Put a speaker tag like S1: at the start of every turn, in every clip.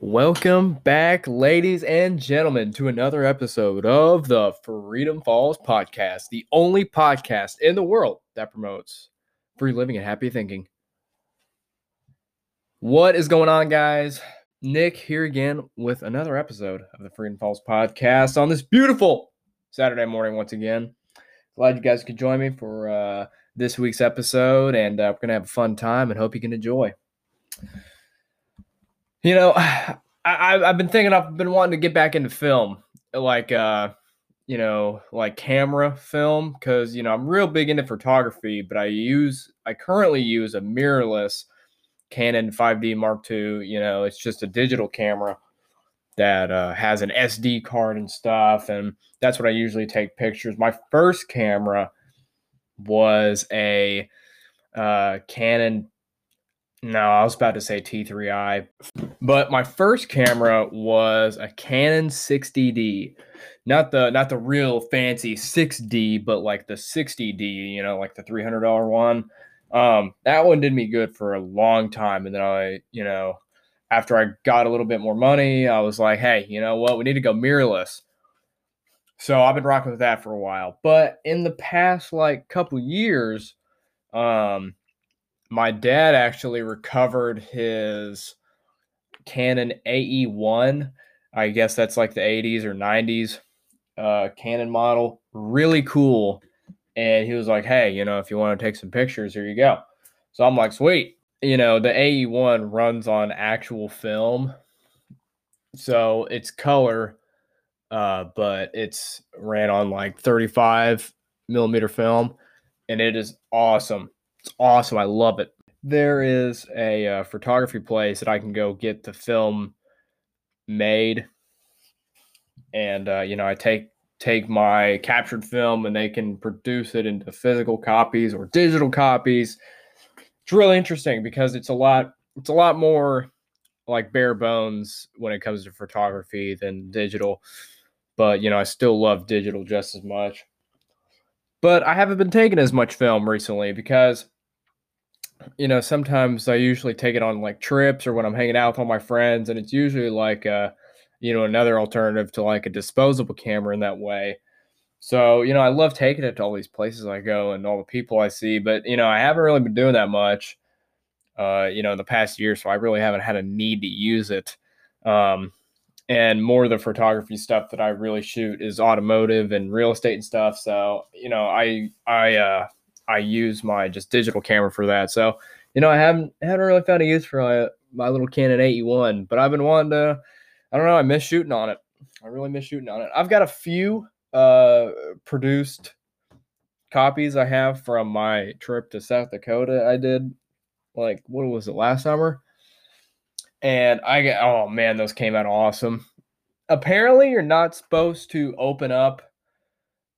S1: Welcome back, ladies and gentlemen, to another episode of the Freedom Falls Podcast, the only podcast in the world that promotes free living and happy thinking. What is going on, guys? Nick here again with another episode of the Freedom Falls Podcast on this beautiful Saturday morning once again. Glad you guys could join me for uh, this week's episode, and uh, we're going to have a fun time and hope you can enjoy. You know, I, I've been thinking I've been wanting to get back into film, like uh, you know, like camera film, because you know I'm real big into photography, but I use I currently use a mirrorless Canon 5D Mark II. You know, it's just a digital camera that uh, has an SD card and stuff, and that's what I usually take pictures. My first camera was a uh, Canon no, I was about to say T3i. But my first camera was a Canon 60D. Not the not the real fancy 6D, but like the 60D, you know, like the $300 one. Um, that one did me good for a long time and then I, you know, after I got a little bit more money, I was like, "Hey, you know what? We need to go mirrorless." So I've been rocking with that for a while. But in the past like couple years, um my dad actually recovered his Canon AE1. I guess that's like the 80s or 90s uh, Canon model. Really cool. And he was like, hey, you know, if you want to take some pictures, here you go. So I'm like, sweet. You know, the AE1 runs on actual film. So it's color, uh, but it's ran on like 35 millimeter film. And it is awesome. It's awesome. I love it. There is a uh, photography place that I can go get the film made, and uh, you know I take take my captured film and they can produce it into physical copies or digital copies. It's really interesting because it's a lot it's a lot more like bare bones when it comes to photography than digital. But you know, I still love digital just as much. But I haven't been taking as much film recently because you know, sometimes I usually take it on like trips or when I'm hanging out with all my friends, and it's usually like, uh, you know, another alternative to like a disposable camera in that way. So, you know, I love taking it to all these places I go and all the people I see, but, you know, I haven't really been doing that much, uh, you know, in the past year. So I really haven't had a need to use it. Um, and more of the photography stuff that I really shoot is automotive and real estate and stuff. So, you know, I, I, uh, I use my just digital camera for that. So, you know, I haven't haven't really found a use for my my little Canon AE1, but I've been wanting to. I don't know. I miss shooting on it. I really miss shooting on it. I've got a few uh, produced copies I have from my trip to South Dakota. I did like what was it last summer, and I get oh man, those came out awesome. Apparently, you're not supposed to open up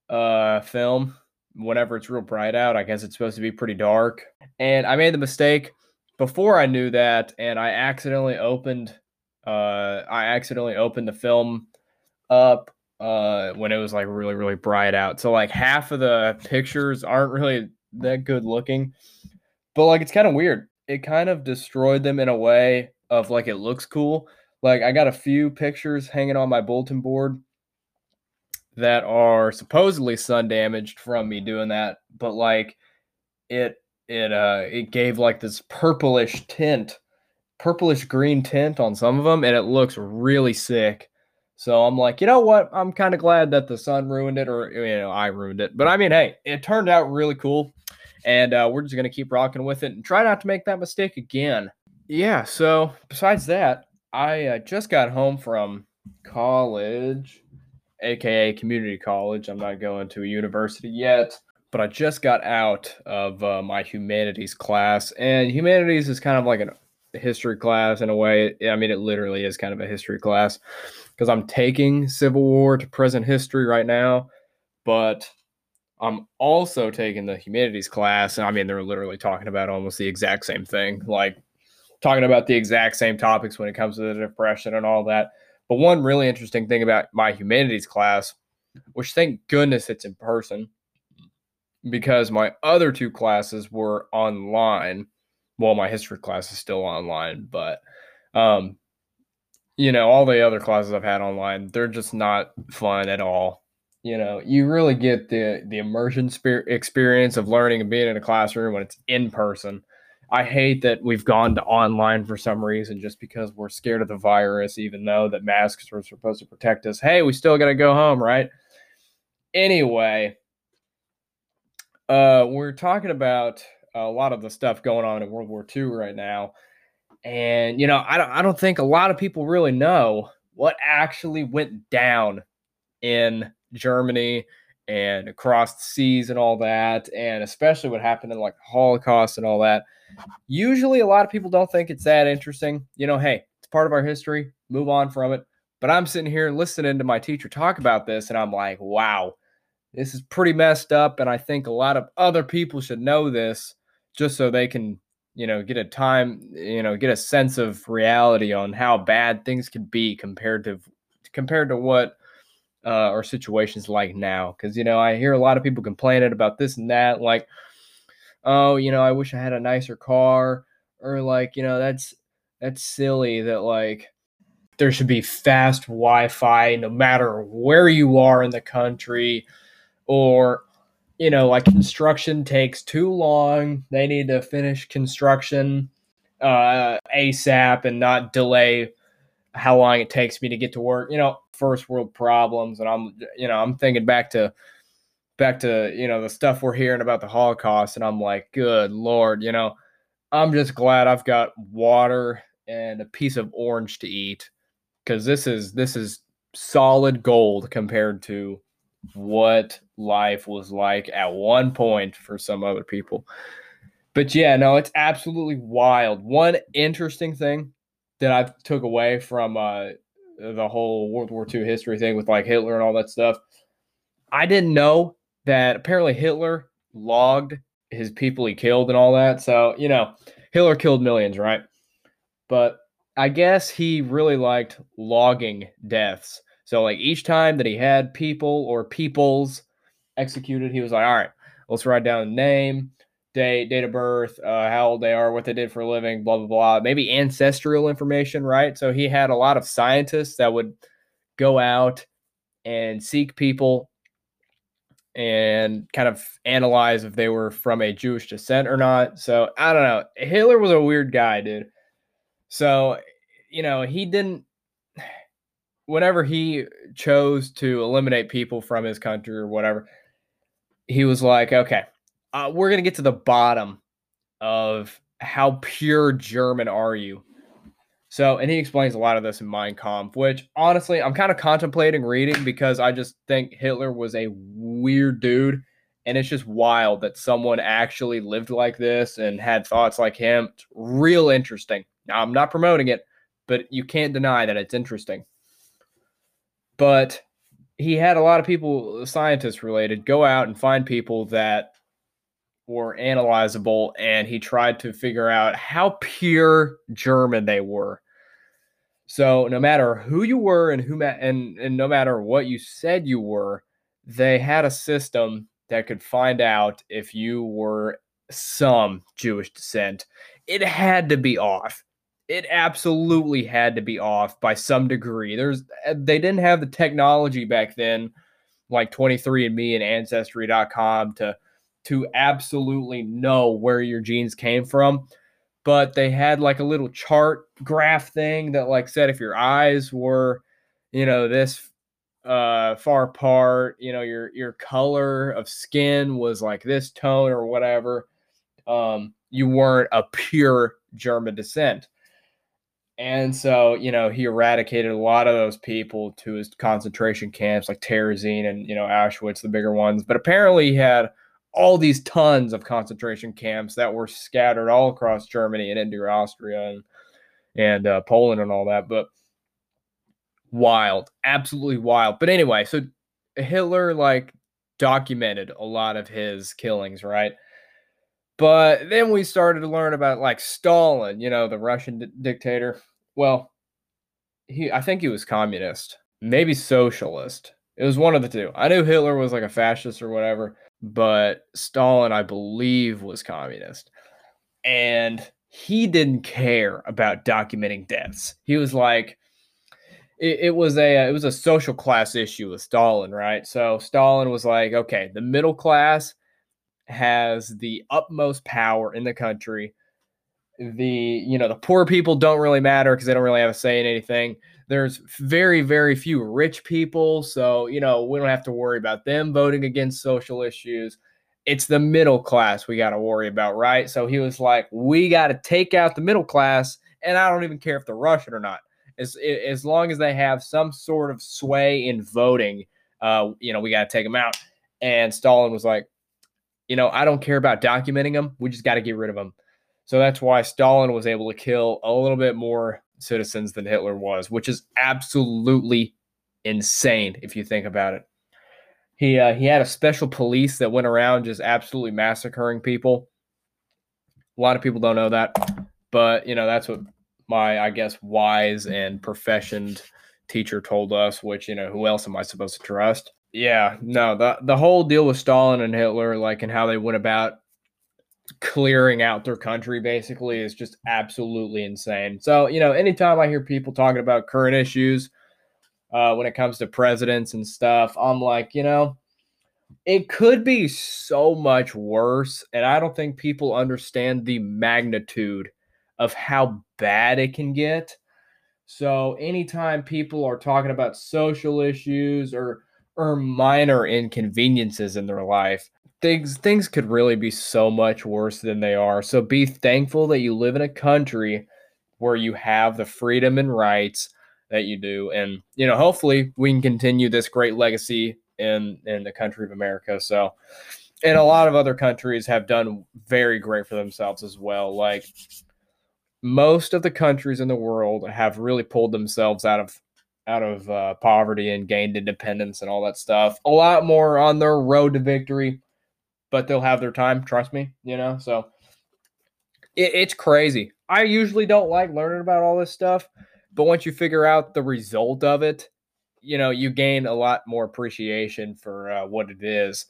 S1: uh film whenever it's real bright out. I guess it's supposed to be pretty dark. And I made the mistake before I knew that, and I accidentally opened. Uh, I accidentally opened the film up uh, when it was like really really bright out. So like half of the pictures aren't really that good looking, but like it's kind of weird. It kind of destroyed them in a way of like it looks cool. Like I got a few pictures hanging on my bulletin board that are supposedly sun damaged from me doing that, but like it it uh it gave like this purplish tint, purplish green tint on some of them, and it looks really sick. So I'm like, you know what? I'm kind of glad that the sun ruined it, or you know, I ruined it. But I mean, hey, it turned out really cool, and uh, we're just gonna keep rocking with it and try not to make that mistake again. Yeah. So besides that, I uh, just got home from college aka community college. I'm not going to a university yet, but I just got out of uh, my humanities class, and humanities is kind of like a history class in a way. I mean, it literally is kind of a history class because I'm taking Civil War to present history right now, but I'm also taking the humanities class. And I mean, they're literally talking about almost the exact same thing, like talking about the exact same topics when it comes to the Depression and all that. But one really interesting thing about my humanities class, which thank goodness it's in person, because my other two classes were online. Well, my history class is still online, but um, you know, all the other classes I've had online, they're just not fun at all. You know, you really get the the immersion experience of learning and being in a classroom when it's in person. I hate that we've gone to online for some reason just because we're scared of the virus, even though that masks are supposed to protect us. Hey, we still got to go home, right? Anyway, uh, we're talking about a lot of the stuff going on in World War II right now. And, you know, I don't, I don't think a lot of people really know what actually went down in Germany and across the seas and all that, and especially what happened in like the Holocaust and all that. Usually, a lot of people don't think it's that interesting. You know, hey, it's part of our history, move on from it. But I'm sitting here listening to my teacher talk about this, and I'm like, wow, this is pretty messed up. And I think a lot of other people should know this just so they can you know get a time you know get a sense of reality on how bad things could be compared to compared to what uh, our situations like now because you know i hear a lot of people complaining about this and that like oh you know i wish i had a nicer car or like you know that's that's silly that like there should be fast wi-fi no matter where you are in the country or you know, like construction takes too long. They need to finish construction uh, ASAP and not delay how long it takes me to get to work. You know, first world problems, and I'm, you know, I'm thinking back to back to you know the stuff we're hearing about the Holocaust, and I'm like, good lord, you know, I'm just glad I've got water and a piece of orange to eat because this is this is solid gold compared to what life was like at one point for some other people. But yeah, no, it's absolutely wild. One interesting thing that I took away from uh, the whole World War II history thing with like Hitler and all that stuff, I didn't know that apparently Hitler logged his people he killed and all that. So, you know, Hitler killed millions, right? But I guess he really liked logging deaths. So like each time that he had people or peoples executed, he was like, all right, let's write down name, date, date of birth, uh, how old they are, what they did for a living, blah blah blah. Maybe ancestral information, right? So he had a lot of scientists that would go out and seek people and kind of analyze if they were from a Jewish descent or not. So I don't know. Hitler was a weird guy, dude. So, you know, he didn't whenever he chose to eliminate people from his country or whatever, he was like, okay, uh, we're going to get to the bottom of how pure German are you. So, and he explains a lot of this in Mein Kampf, which honestly, I'm kind of contemplating reading because I just think Hitler was a weird dude. And it's just wild that someone actually lived like this and had thoughts like him. It's real interesting. Now, I'm not promoting it, but you can't deny that it's interesting but he had a lot of people, scientists related, go out and find people that were analyzable, and he tried to figure out how pure German they were. So no matter who you were and who ma- and and no matter what you said you were, they had a system that could find out if you were some Jewish descent. It had to be off it absolutely had to be off by some degree. There's uh, they didn't have the technology back then, like 23andMe and Ancestry.com to to absolutely know where your genes came from. But they had like a little chart graph thing that like said if your eyes were, you know, this uh far apart, you know, your your color of skin was like this tone or whatever, um, you weren't a pure German descent and so, you know, he eradicated a lot of those people to his concentration camps like Terezin and, you know, Auschwitz, the bigger ones. But apparently he had all these tons of concentration camps that were scattered all across Germany and into Austria and, and uh, Poland and all that. But wild, absolutely wild. But anyway, so Hitler like documented a lot of his killings, right? But then we started to learn about like Stalin, you know, the Russian di- dictator. Well, he I think he was communist, maybe socialist. It was one of the two. I knew Hitler was like a fascist or whatever, but Stalin, I believe, was communist. And he didn't care about documenting deaths. He was like, it, it was a uh, it was a social class issue with Stalin, right? So Stalin was like, okay, the middle class has the utmost power in the country. The you know the poor people don't really matter because they don't really have a say in anything. There's very very few rich people, so you know we don't have to worry about them voting against social issues. It's the middle class we got to worry about, right? So he was like, we got to take out the middle class, and I don't even care if they're Russian or not as as long as they have some sort of sway in voting, uh, you know, we got to take them out. And Stalin was like, you know, I don't care about documenting them. We just got to get rid of them. So that's why Stalin was able to kill a little bit more citizens than Hitler was, which is absolutely insane if you think about it. He uh, he had a special police that went around just absolutely massacring people. A lot of people don't know that, but you know that's what my I guess wise and professioned teacher told us, which you know, who else am I supposed to trust? Yeah, no, the the whole deal with Stalin and Hitler, like and how they went about clearing out their country basically is just absolutely insane. So, you know, anytime I hear people talking about current issues uh, when it comes to presidents and stuff, I'm like, you know, it could be so much worse. And I don't think people understand the magnitude of how bad it can get. So anytime people are talking about social issues or or minor inconveniences in their life, things things could really be so much worse than they are. So be thankful that you live in a country where you have the freedom and rights that you do and you know hopefully we can continue this great legacy in in the country of America. So and a lot of other countries have done very great for themselves as well. Like most of the countries in the world have really pulled themselves out of out of uh, poverty and gained independence and all that stuff. A lot more on their road to victory, but they'll have their time. Trust me, you know. So it, it's crazy. I usually don't like learning about all this stuff, but once you figure out the result of it, you know, you gain a lot more appreciation for uh, what it is.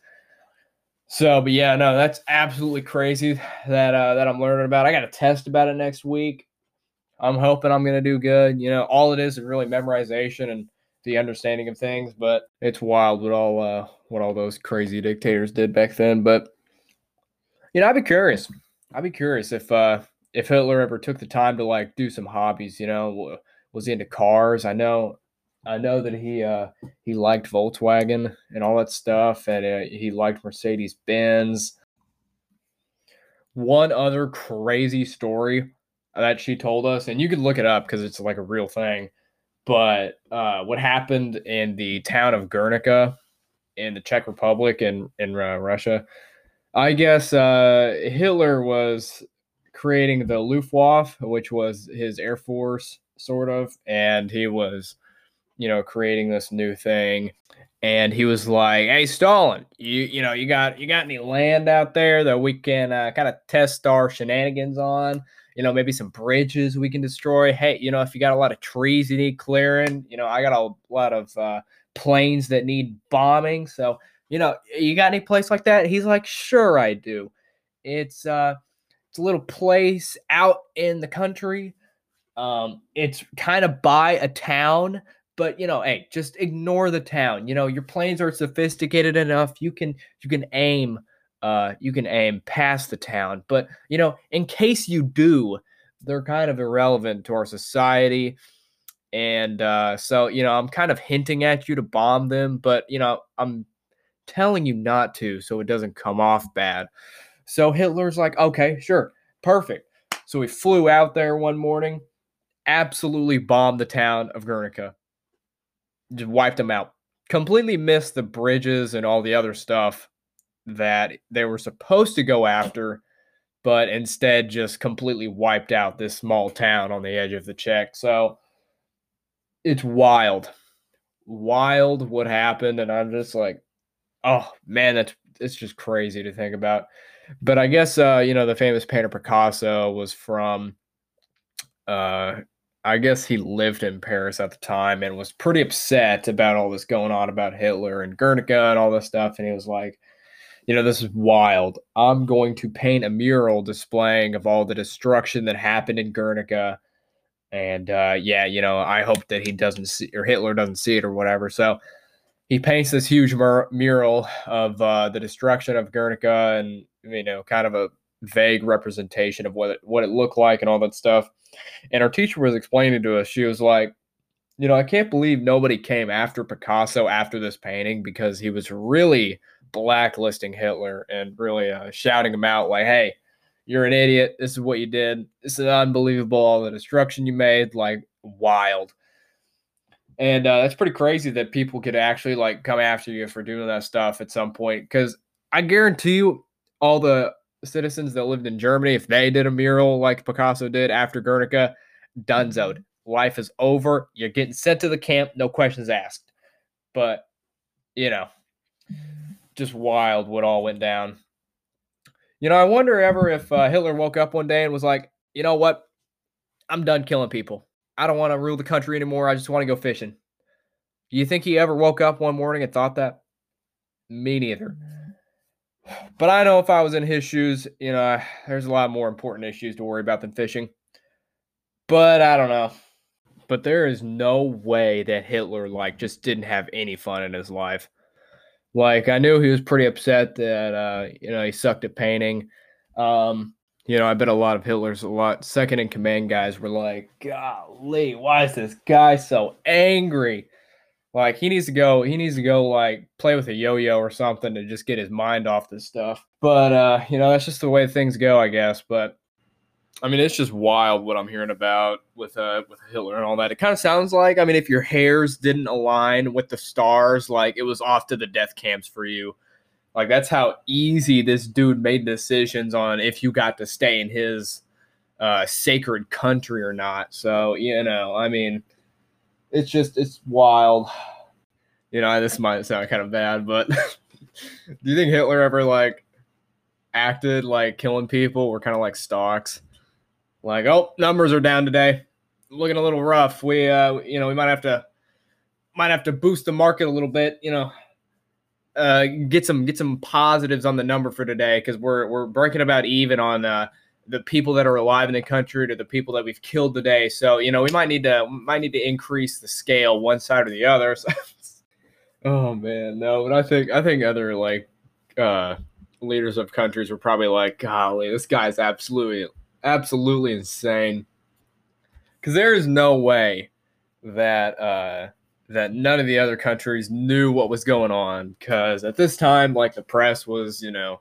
S1: So, but yeah, no, that's absolutely crazy that uh, that I'm learning about. I got a test about it next week. I'm hoping I'm gonna do good. You know, all it is is really memorization and the understanding of things. But it's wild what all uh, what all those crazy dictators did back then. But you know, I'd be curious. I'd be curious if uh, if Hitler ever took the time to like do some hobbies. You know, was he into cars? I know I know that he uh, he liked Volkswagen and all that stuff, and uh, he liked Mercedes Benz. One other crazy story that she told us, and you could look it up because it's like a real thing. But uh, what happened in the town of Guernica in the Czech Republic and in, in uh, Russia? I guess uh, Hitler was creating the Luftwaffe, which was his air force, sort of, and he was you know, creating this new thing. And he was like, "Hey, Stalin, you you know, you got you got any land out there that we can uh, kind of test our shenanigans on? You know, maybe some bridges we can destroy. Hey, you know, if you got a lot of trees you need clearing, you know, I got a lot of uh, planes that need bombing. So, you know, you got any place like that?" He's like, "Sure, I do. It's uh, it's a little place out in the country." Um, it's kind of by a town but you know, hey, just ignore the town. You know, your planes are sophisticated enough. You can you can aim uh you can aim past the town. But you know, in case you do, they're kind of irrelevant to our society. And uh so, you know, I'm kind of hinting at you to bomb them, but you know, I'm telling you not to so it doesn't come off bad. So Hitler's like, okay, sure, perfect. So we flew out there one morning, absolutely bombed the town of Guernica just wiped them out. Completely missed the bridges and all the other stuff that they were supposed to go after, but instead just completely wiped out this small town on the edge of the Czech. So it's wild. Wild what happened. And I'm just like, oh man, that's it's just crazy to think about. But I guess uh, you know, the famous painter Picasso was from uh I guess he lived in Paris at the time and was pretty upset about all this going on about Hitler and Guernica and all this stuff. And he was like, you know, this is wild. I'm going to paint a mural displaying of all the destruction that happened in Guernica And uh, yeah, you know, I hope that he doesn't see or Hitler doesn't see it or whatever. So he paints this huge mur- mural of uh, the destruction of Guernica and you know, kind of a vague representation of what it, what it looked like and all that stuff. And our teacher was explaining to us, she was like, you know, I can't believe nobody came after Picasso after this painting because he was really blacklisting Hitler and really uh, shouting him out like, hey, you're an idiot. This is what you did. This is unbelievable. All the destruction you made, like wild. And uh, that's pretty crazy that people could actually like come after you for doing that stuff at some point. Because I guarantee you, all the citizens that lived in Germany, if they did a mural like Picasso did after Guernica, dunzoed. Life is over. You're getting sent to the camp, no questions asked. But, you know, just wild what all went down. You know, I wonder ever if uh, Hitler woke up one day and was like, you know what? I'm done killing people. I don't want to rule the country anymore. I just want to go fishing. Do you think he ever woke up one morning and thought that? Me neither. But I know if I was in his shoes, you know, there's a lot more important issues to worry about than fishing. But I don't know. But there is no way that Hitler like just didn't have any fun in his life. Like I knew he was pretty upset that uh, you know he sucked at painting. Um, you know, I bet a lot of Hitler's a lot second in command guys were like, "Golly, why is this guy so angry?" Like he needs to go, he needs to go like play with a yo-yo or something to just get his mind off this stuff. But uh, you know, that's just the way things go, I guess. But I mean, it's just wild what I'm hearing about with uh with Hitler and all that. It kind of sounds like, I mean, if your hairs didn't align with the stars, like it was off to the death camps for you. Like that's how easy this dude made decisions on if you got to stay in his uh, sacred country or not. So you know, I mean, it's just it's wild. You know, this might sound kind of bad, but do you think Hitler ever like acted like killing people were kind of like stocks? Like, oh, numbers are down today. Looking a little rough. We uh you know, we might have to might have to boost the market a little bit, you know. Uh, get some get some positives on the number for today because we're we're breaking about even on uh, the people that are alive in the country to the people that we've killed today. So you know we might need to might need to increase the scale one side or the other. So, oh man, no, but I think I think other like uh, leaders of countries were probably like, golly, this guy's absolutely absolutely insane. Because there is no way that uh, that none of the other countries knew what was going on. Because at this time, like the press was, you know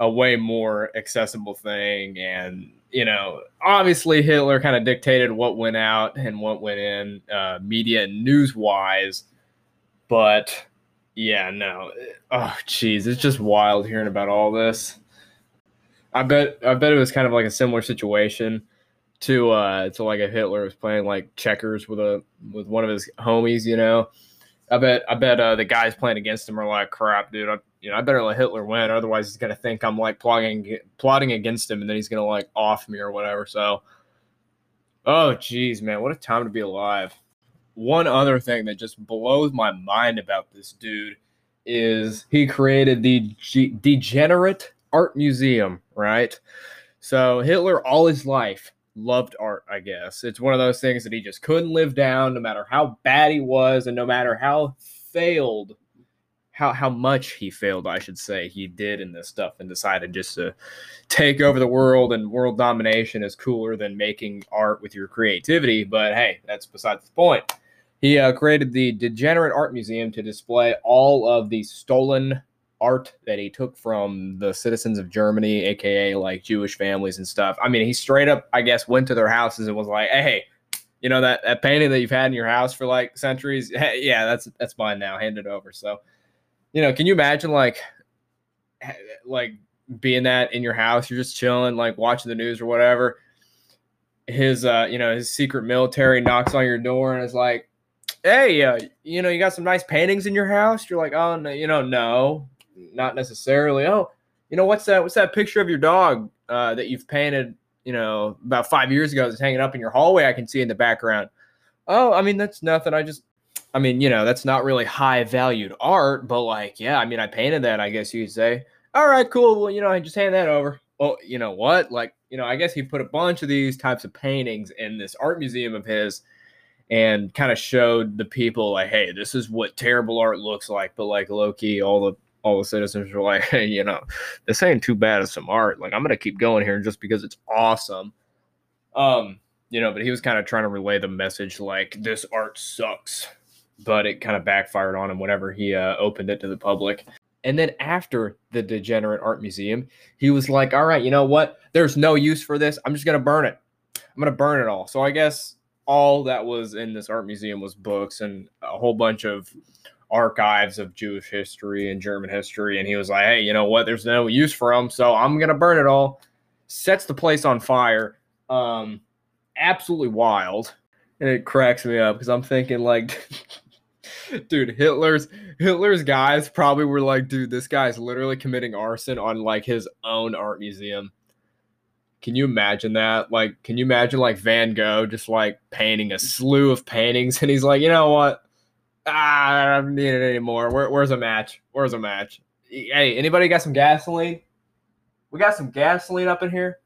S1: a way more accessible thing. And, you know, obviously Hitler kind of dictated what went out and what went in uh, media and news wise. But yeah, no. Oh, geez. It's just wild hearing about all this. I bet I bet it was kind of like a similar situation to uh to like a Hitler was playing like checkers with a with one of his homies, you know. I bet I bet uh, the guys playing against him are like, crap, dude. I, you know, I better let Hitler win, otherwise he's gonna think I'm like plotting plotting against him, and then he's gonna like off me or whatever. So, oh geez, man, what a time to be alive. One other thing that just blows my mind about this dude is he created the G- Degenerate Art Museum, right? So Hitler, all his life, loved art, I guess. It's one of those things that he just couldn't live down no matter how bad he was and no matter how failed how how much he failed, I should say, he did in this stuff and decided just to take over the world and world domination is cooler than making art with your creativity. But hey, that's besides the point. He uh, created the Degenerate Art Museum to display all of the stolen art that he took from the citizens of Germany, aka like Jewish families and stuff. I mean, he straight up, I guess, went to their houses and was like, "Hey, you know that that painting that you've had in your house for like centuries? Hey, yeah, that's that's mine now. Hand it over." So, you know, can you imagine like like being that in your house? You're just chilling, like watching the news or whatever. His, uh, you know, his secret military knocks on your door and is like, "Hey, uh, you know, you got some nice paintings in your house." You're like, "Oh, no, you know, no." not necessarily. Oh, you know what's that? What's that picture of your dog uh, that you've painted? You know, about five years ago, that's hanging up in your hallway. I can see in the background. Oh, I mean that's nothing. I just, I mean, you know, that's not really high valued art, but like, yeah, I mean, I painted that. I guess you'd say. All right, cool. Well, you know, I just hand that over. Well, you know what? Like, you know, I guess he put a bunch of these types of paintings in this art museum of his and kind of showed the people like, hey, this is what terrible art looks like. But like low key, all the all the citizens were like, hey, you know, this ain't too bad as some art. Like, I'm gonna keep going here just because it's awesome. Um, you know, but he was kind of trying to relay the message like this art sucks, but it kind of backfired on him whenever he uh, opened it to the public. And then after the Degenerate Art Museum, he was like, all right, you know what? There's no use for this. I'm just going to burn it. I'm going to burn it all. So I guess all that was in this art museum was books and a whole bunch of archives of Jewish history and German history. And he was like, hey, you know what? There's no use for them. So I'm going to burn it all. Sets the place on fire. Um, absolutely wild. And it cracks me up because I'm thinking, like, dude, Hitler's Hitler's guys probably were like, dude, this guy's literally committing arson on like his own art museum. Can you imagine that? Like, can you imagine like Van Gogh just like painting a slew of paintings and he's like, you know what? Ah, I don't need it anymore. Where, where's a match? Where's a match? Hey, anybody got some gasoline? We got some gasoline up in here.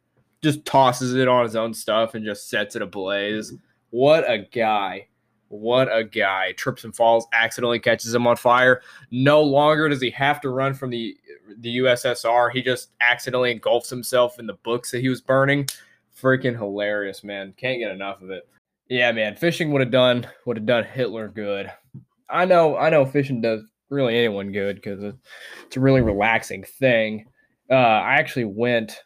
S1: Just tosses it on his own stuff and just sets it ablaze. What a guy. What a guy. Trips and falls, accidentally catches him on fire. No longer does he have to run from the the USSR. He just accidentally engulfs himself in the books that he was burning. Freaking hilarious, man. Can't get enough of it. Yeah, man. Fishing would have done would have done Hitler good. I know, I know fishing does really anyone good because it's a really relaxing thing. Uh, I actually went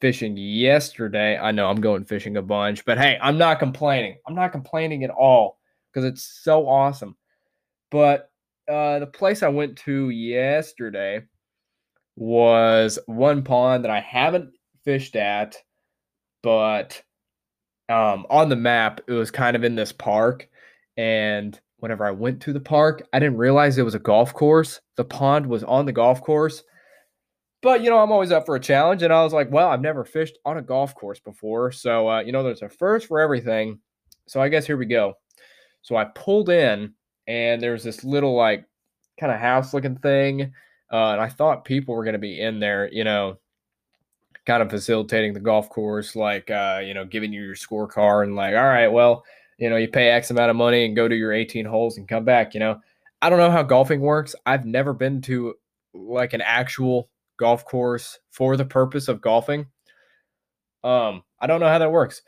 S1: fishing yesterday. I know I'm going fishing a bunch, but hey, I'm not complaining. I'm not complaining at all because it's so awesome. But uh, the place I went to yesterday was one pond that I haven't fished at, but um, on the map, it was kind of in this park. And whenever I went to the park, I didn't realize it was a golf course. The pond was on the golf course. But, you know, I'm always up for a challenge. And I was like, well, I've never fished on a golf course before. So, uh, you know, there's a first for everything. So I guess here we go. So I pulled in, and there was this little like kind of house looking thing, uh, and I thought people were going to be in there, you know, kind of facilitating the golf course, like uh, you know, giving you your scorecard and like, all right, well, you know, you pay X amount of money and go to your 18 holes and come back. You know, I don't know how golfing works. I've never been to like an actual golf course for the purpose of golfing. Um, I don't know how that works.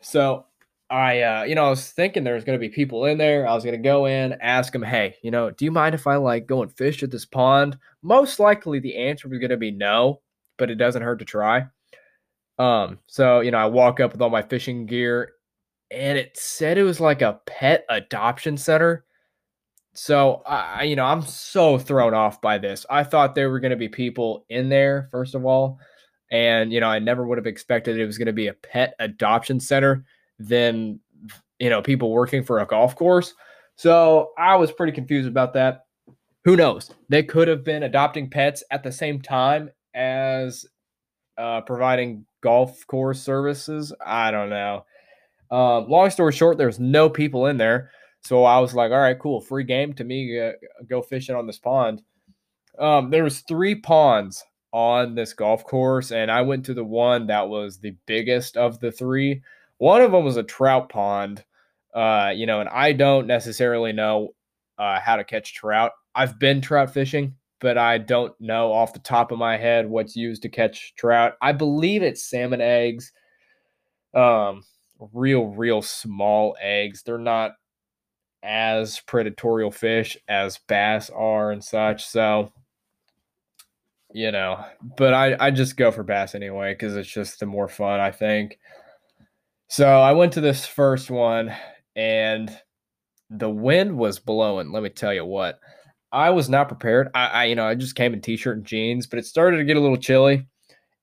S1: So I, uh, you know, I was thinking there was going to be people in there. I was going to go in, ask them, hey, you know, do you mind if I like go and fish at this pond? Most likely the answer was going to be no, but it doesn't hurt to try. Um, so, you know, I walk up with all my fishing gear and it said it was like a pet adoption center. So, I, you know, I'm so thrown off by this. I thought there were going to be people in there, first of all. And, you know, I never would have expected it was going to be a pet adoption center than you know people working for a golf course. So I was pretty confused about that. Who knows? They could have been adopting pets at the same time as uh, providing golf course services. I don't know. Um, long story short, there's no people in there. So I was like, all right, cool, free game to me. Uh, go fishing on this pond. Um, there was three ponds on this golf course, and I went to the one that was the biggest of the three. One of them was a trout pond, uh, you know, and I don't necessarily know uh, how to catch trout. I've been trout fishing, but I don't know off the top of my head what's used to catch trout. I believe it's salmon eggs, um, real, real small eggs. They're not as predatorial fish as bass are and such. So, you know, but I, I just go for bass anyway because it's just the more fun, I think. So I went to this first one and the wind was blowing. Let me tell you what. I was not prepared. I, I, you know, I just came in t-shirt and jeans, but it started to get a little chilly,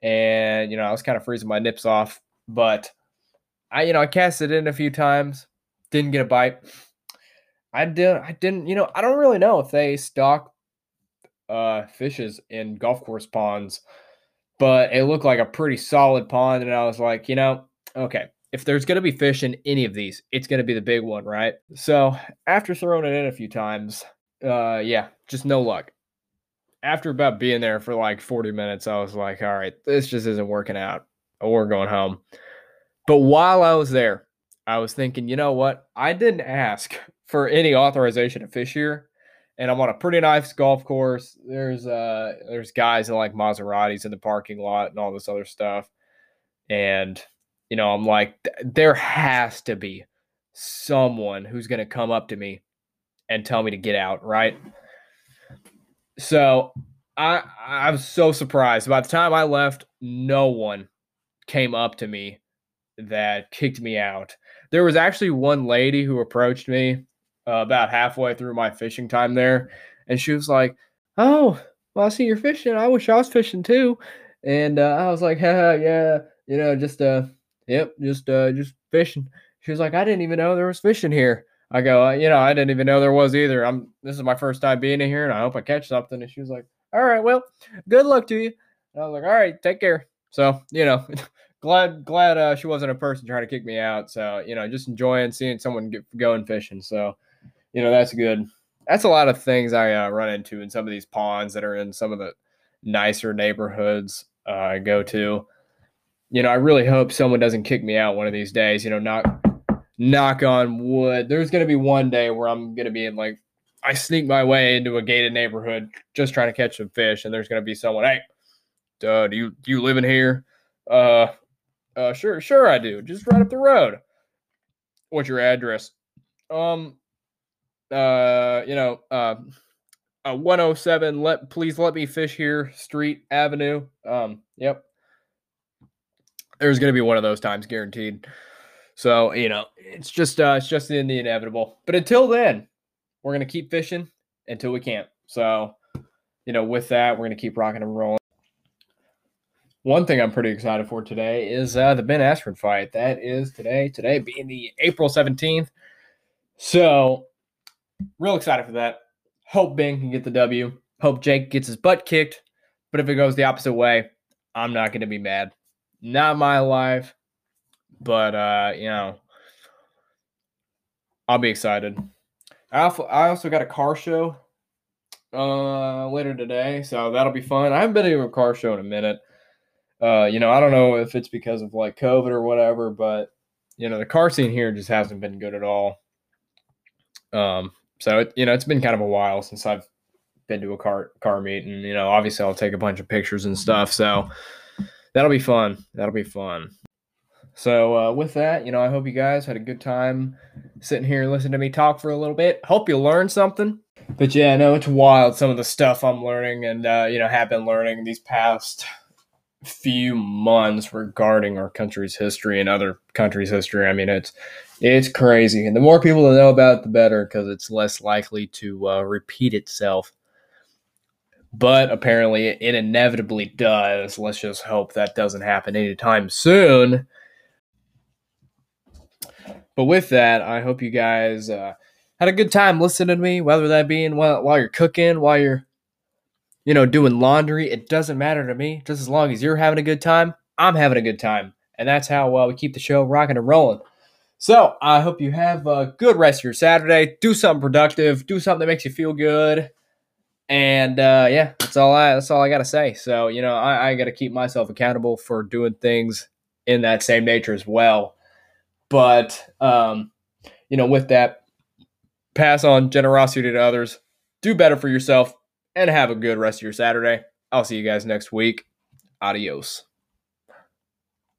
S1: and you know, I was kind of freezing my nips off. But I, you know, I cast it in a few times, didn't get a bite. I didn't I didn't. You know, I don't really know if they stock uh fishes in golf course ponds, but it looked like a pretty solid pond, and I was like, you know, okay, if there's going to be fish in any of these, it's going to be the big one, right? So after throwing it in a few times, uh, yeah, just no luck. after about being there for like 40 minutes, I was like, all right, this just isn't working out. We're going home. But while I was there, I was thinking, you know what? I didn't ask for any authorization to fish here. And I'm on a pretty nice golf course. There's uh there's guys in like Maseratis in the parking lot and all this other stuff. And you know, I'm like, there has to be someone who's gonna come up to me and tell me to get out, right? So I I'm so surprised. By the time I left, no one came up to me that kicked me out. There was actually one lady who approached me uh, about halfway through my fishing time there, and she was like, "Oh, well, I see you're fishing. I wish I was fishing too." And uh, I was like, "Haha, yeah, you know, just uh, yep, just uh, just fishing." She was like, "I didn't even know there was fishing here." I go, uh, "You know, I didn't even know there was either. I'm this is my first time being in here, and I hope I catch something." And she was like, "All right, well, good luck to you." And I was like, "All right, take care." So you know. glad glad uh, she wasn't a person trying to kick me out. So you know, just enjoying seeing someone get, going fishing. So you know, that's good. That's a lot of things I uh, run into in some of these ponds that are in some of the nicer neighborhoods uh, I go to. You know, I really hope someone doesn't kick me out one of these days. You know, knock knock on wood. There's gonna be one day where I'm gonna be in like I sneak my way into a gated neighborhood just trying to catch some fish, and there's gonna be someone, hey, uh, do you do you live in here? Uh, uh, sure, sure, I do. Just right up the road. What's your address? Um, uh, you know, uh, uh 107. Let please let me fish here. Street Avenue. Um, yep. There's gonna be one of those times guaranteed. So you know, it's just uh, it's just in the inevitable. But until then, we're gonna keep fishing until we can't. So, you know, with that, we're gonna keep rocking and rolling. One thing I'm pretty excited for today is uh, the Ben Askren fight. That is today. Today being the April 17th. So, real excited for that. Hope Ben can get the W. Hope Jake gets his butt kicked. But if it goes the opposite way, I'm not going to be mad. Not my life. But, uh, you know, I'll be excited. I also, got a car show uh, later today. So that'll be fun. I haven't been to a car show in a minute. Uh, you know, I don't know if it's because of like COVID or whatever, but you know, the car scene here just hasn't been good at all. Um, so it, you know, it's been kind of a while since I've been to a car car meet, and you know, obviously I'll take a bunch of pictures and stuff. So that'll be fun. That'll be fun. So uh, with that, you know, I hope you guys had a good time sitting here listening to me talk for a little bit. Hope you learned something. But yeah, no, it's wild some of the stuff I'm learning and uh, you know have been learning these past few months regarding our country's history and other countries' history. I mean, it's it's crazy, and the more people that know about it, the better, because it's less likely to uh, repeat itself. But apparently, it inevitably does. Let's just hope that doesn't happen anytime soon. But with that, I hope you guys uh, had a good time listening to me, whether that be while, while you're cooking, while you're you know, doing laundry. It doesn't matter to me. Just as long as you're having a good time, I'm having a good time. And that's how uh, we keep the show rocking and rolling. So I hope you have a good rest of your Saturday. Do something productive. Do something that makes you feel good. And uh, yeah, that's all I that's all I gotta say. So you know, I, I gotta keep myself accountable for doing things in that same nature as well. But um, you know, with that, pass on generosity to others. Do better for yourself and have a good rest of your Saturday. I'll see you guys next week. Adios.